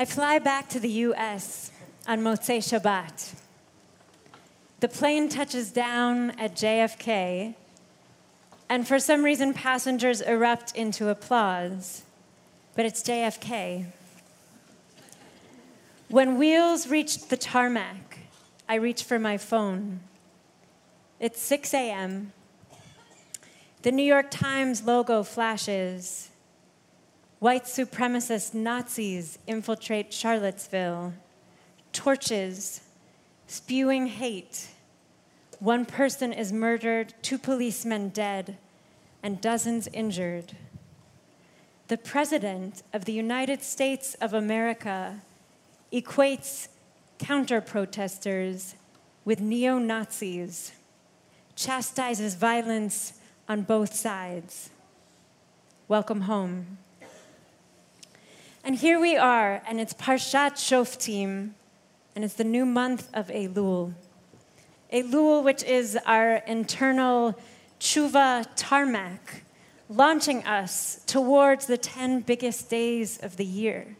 I fly back to the US on Motzei Shabbat. The plane touches down at JFK, and for some reason, passengers erupt into applause. But it's JFK. When wheels reached the tarmac, I reach for my phone. It's 6 a.m. The New York Times logo flashes. White supremacist Nazis infiltrate Charlottesville. Torches, spewing hate. One person is murdered, two policemen dead, and dozens injured. The President of the United States of America equates counter protesters with neo Nazis, chastises violence on both sides. Welcome home. And here we are, and it's Parshat Shoftim, and it's the new month of Elul. Elul, which is our internal tshuva tarmac, launching us towards the 10 biggest days of the year.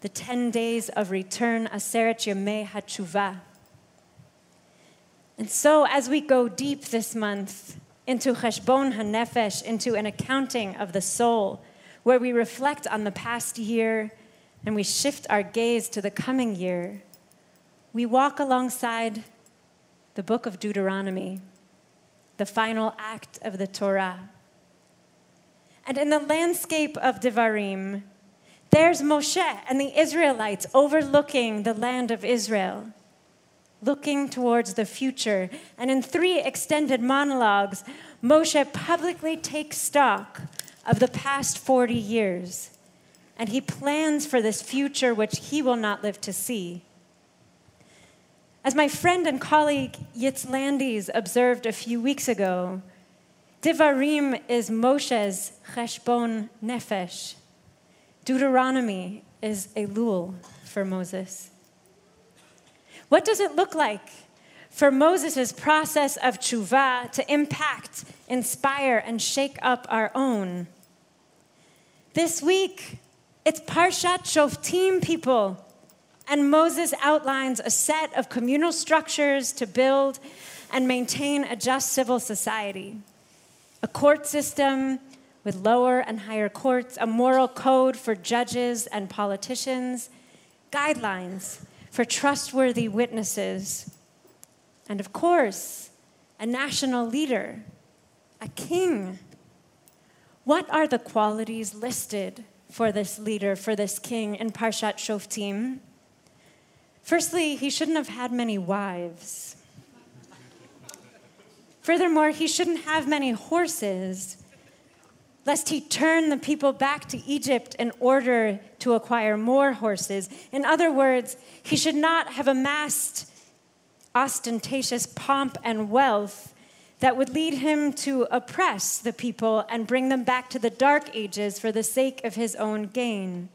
The 10 days of return, Aseret Yemei HaTshuva. And so, as we go deep this month into Cheshbon HaNefesh, into an accounting of the soul, where we reflect on the past year and we shift our gaze to the coming year, we walk alongside the book of Deuteronomy, the final act of the Torah. And in the landscape of Devarim, there's Moshe and the Israelites overlooking the land of Israel, looking towards the future. And in three extended monologues, Moshe publicly takes stock of the past 40 years. And he plans for this future which he will not live to see. As my friend and colleague Yitz Landis observed a few weeks ago, Devarim is Moshe's cheshbon nefesh. Deuteronomy is Elul for Moses. What does it look like for Moses' process of tshuva to impact, inspire, and shake up our own? This week, it's Parshat Shoftim, people. And Moses outlines a set of communal structures to build and maintain a just civil society a court system with lower and higher courts, a moral code for judges and politicians, guidelines for trustworthy witnesses, and of course, a national leader, a king what are the qualities listed for this leader, for this king in Parshat Shoftim? Firstly, he shouldn't have had many wives. Furthermore, he shouldn't have many horses, lest he turn the people back to Egypt in order to acquire more horses. In other words, he should not have amassed ostentatious pomp and wealth that would lead him to oppress the people and bring them back to the dark ages for the sake of his own gain.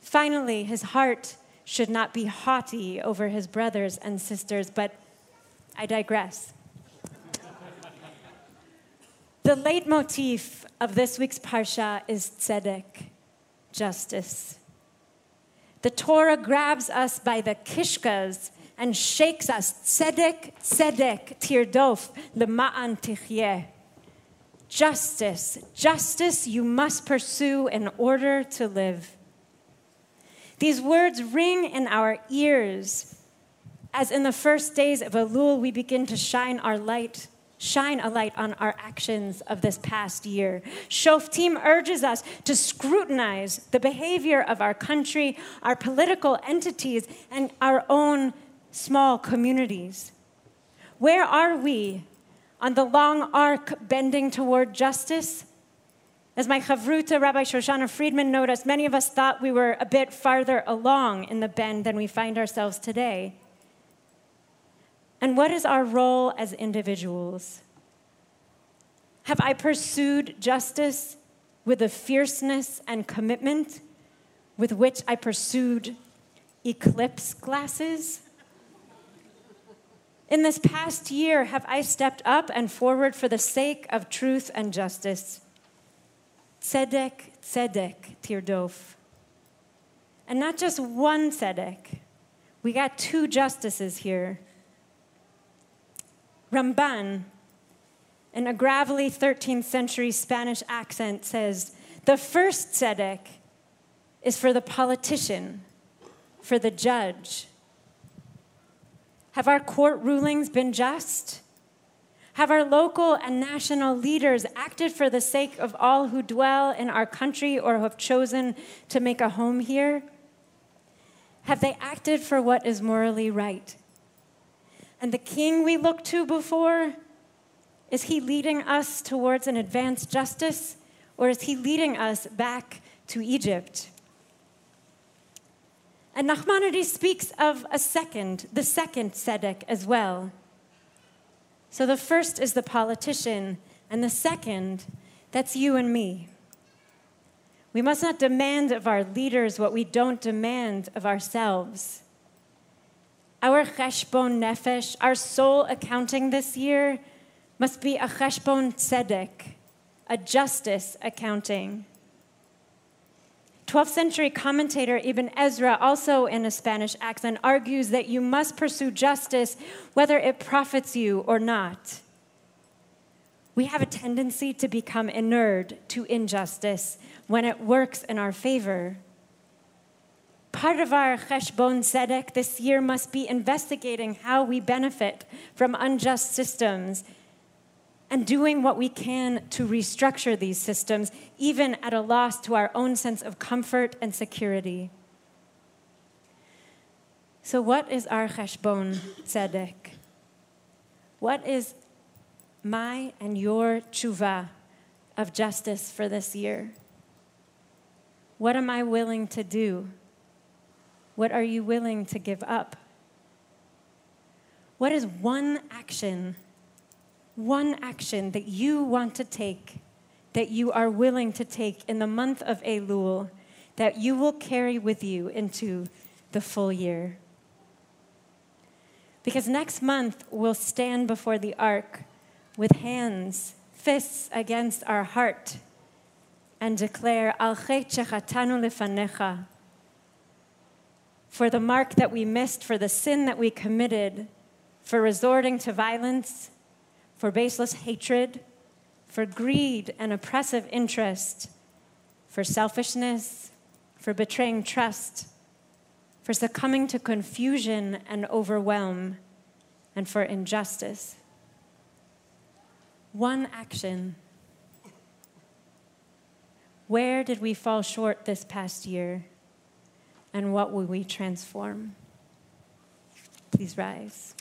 Finally, his heart should not be haughty over his brothers and sisters, but I digress. the leitmotif of this week's Parsha is tzedek, justice. The Torah grabs us by the kishkas and shakes us. Tzedek, tzedek, tirdof, lema'an tichyeh. Justice, justice you must pursue in order to live. These words ring in our ears as in the first days of Elul we begin to shine our light shine a light on our actions of this past year. Shoftim urges us to scrutinize the behavior of our country, our political entities, and our own small communities? Where are we on the long arc bending toward justice? As my chavruta, Rabbi Shoshana Friedman, noticed, many of us thought we were a bit farther along in the bend than we find ourselves today. And what is our role as individuals? Have I pursued justice with the fierceness and commitment with which I pursued eclipse glasses? In this past year, have I stepped up and forward for the sake of truth and justice? Tzedek, tzedek, tirdof. And not just one tzedek. We got two justices here. Ramban, in a gravelly 13th century Spanish accent, says the first tzedek is for the politician, for the judge. Have our court rulings been just? Have our local and national leaders acted for the sake of all who dwell in our country or have chosen to make a home here? Have they acted for what is morally right? And the king we looked to before, is he leading us towards an advanced justice or is he leading us back to Egypt? And Nachmanides speaks of a second, the second tzedek as well. So the first is the politician, and the second, that's you and me. We must not demand of our leaders what we don't demand of ourselves. Our cheshbon nefesh, our soul accounting this year, must be a cheshbon tzedek, a justice accounting. 12th century commentator Ibn Ezra, also in a Spanish accent, argues that you must pursue justice whether it profits you or not. We have a tendency to become inured to injustice when it works in our favor. Part of our cheshbon tzedek this year must be investigating how we benefit from unjust systems and doing what we can to restructure these systems, even at a loss to our own sense of comfort and security. So, what is our cheshbon tzedek? What is my and your tshuva of justice for this year? What am I willing to do? What are you willing to give up? What is one action one action that you want to take, that you are willing to take in the month of Elul, that you will carry with you into the full year. Because next month we'll stand before the ark with hands, fists against our heart, and declare, Al lefanecha. For the mark that we missed, for the sin that we committed, for resorting to violence, for baseless hatred, for greed and oppressive interest, for selfishness, for betraying trust, for succumbing to confusion and overwhelm, and for injustice. One action. Where did we fall short this past year? And what will we transform? Please rise.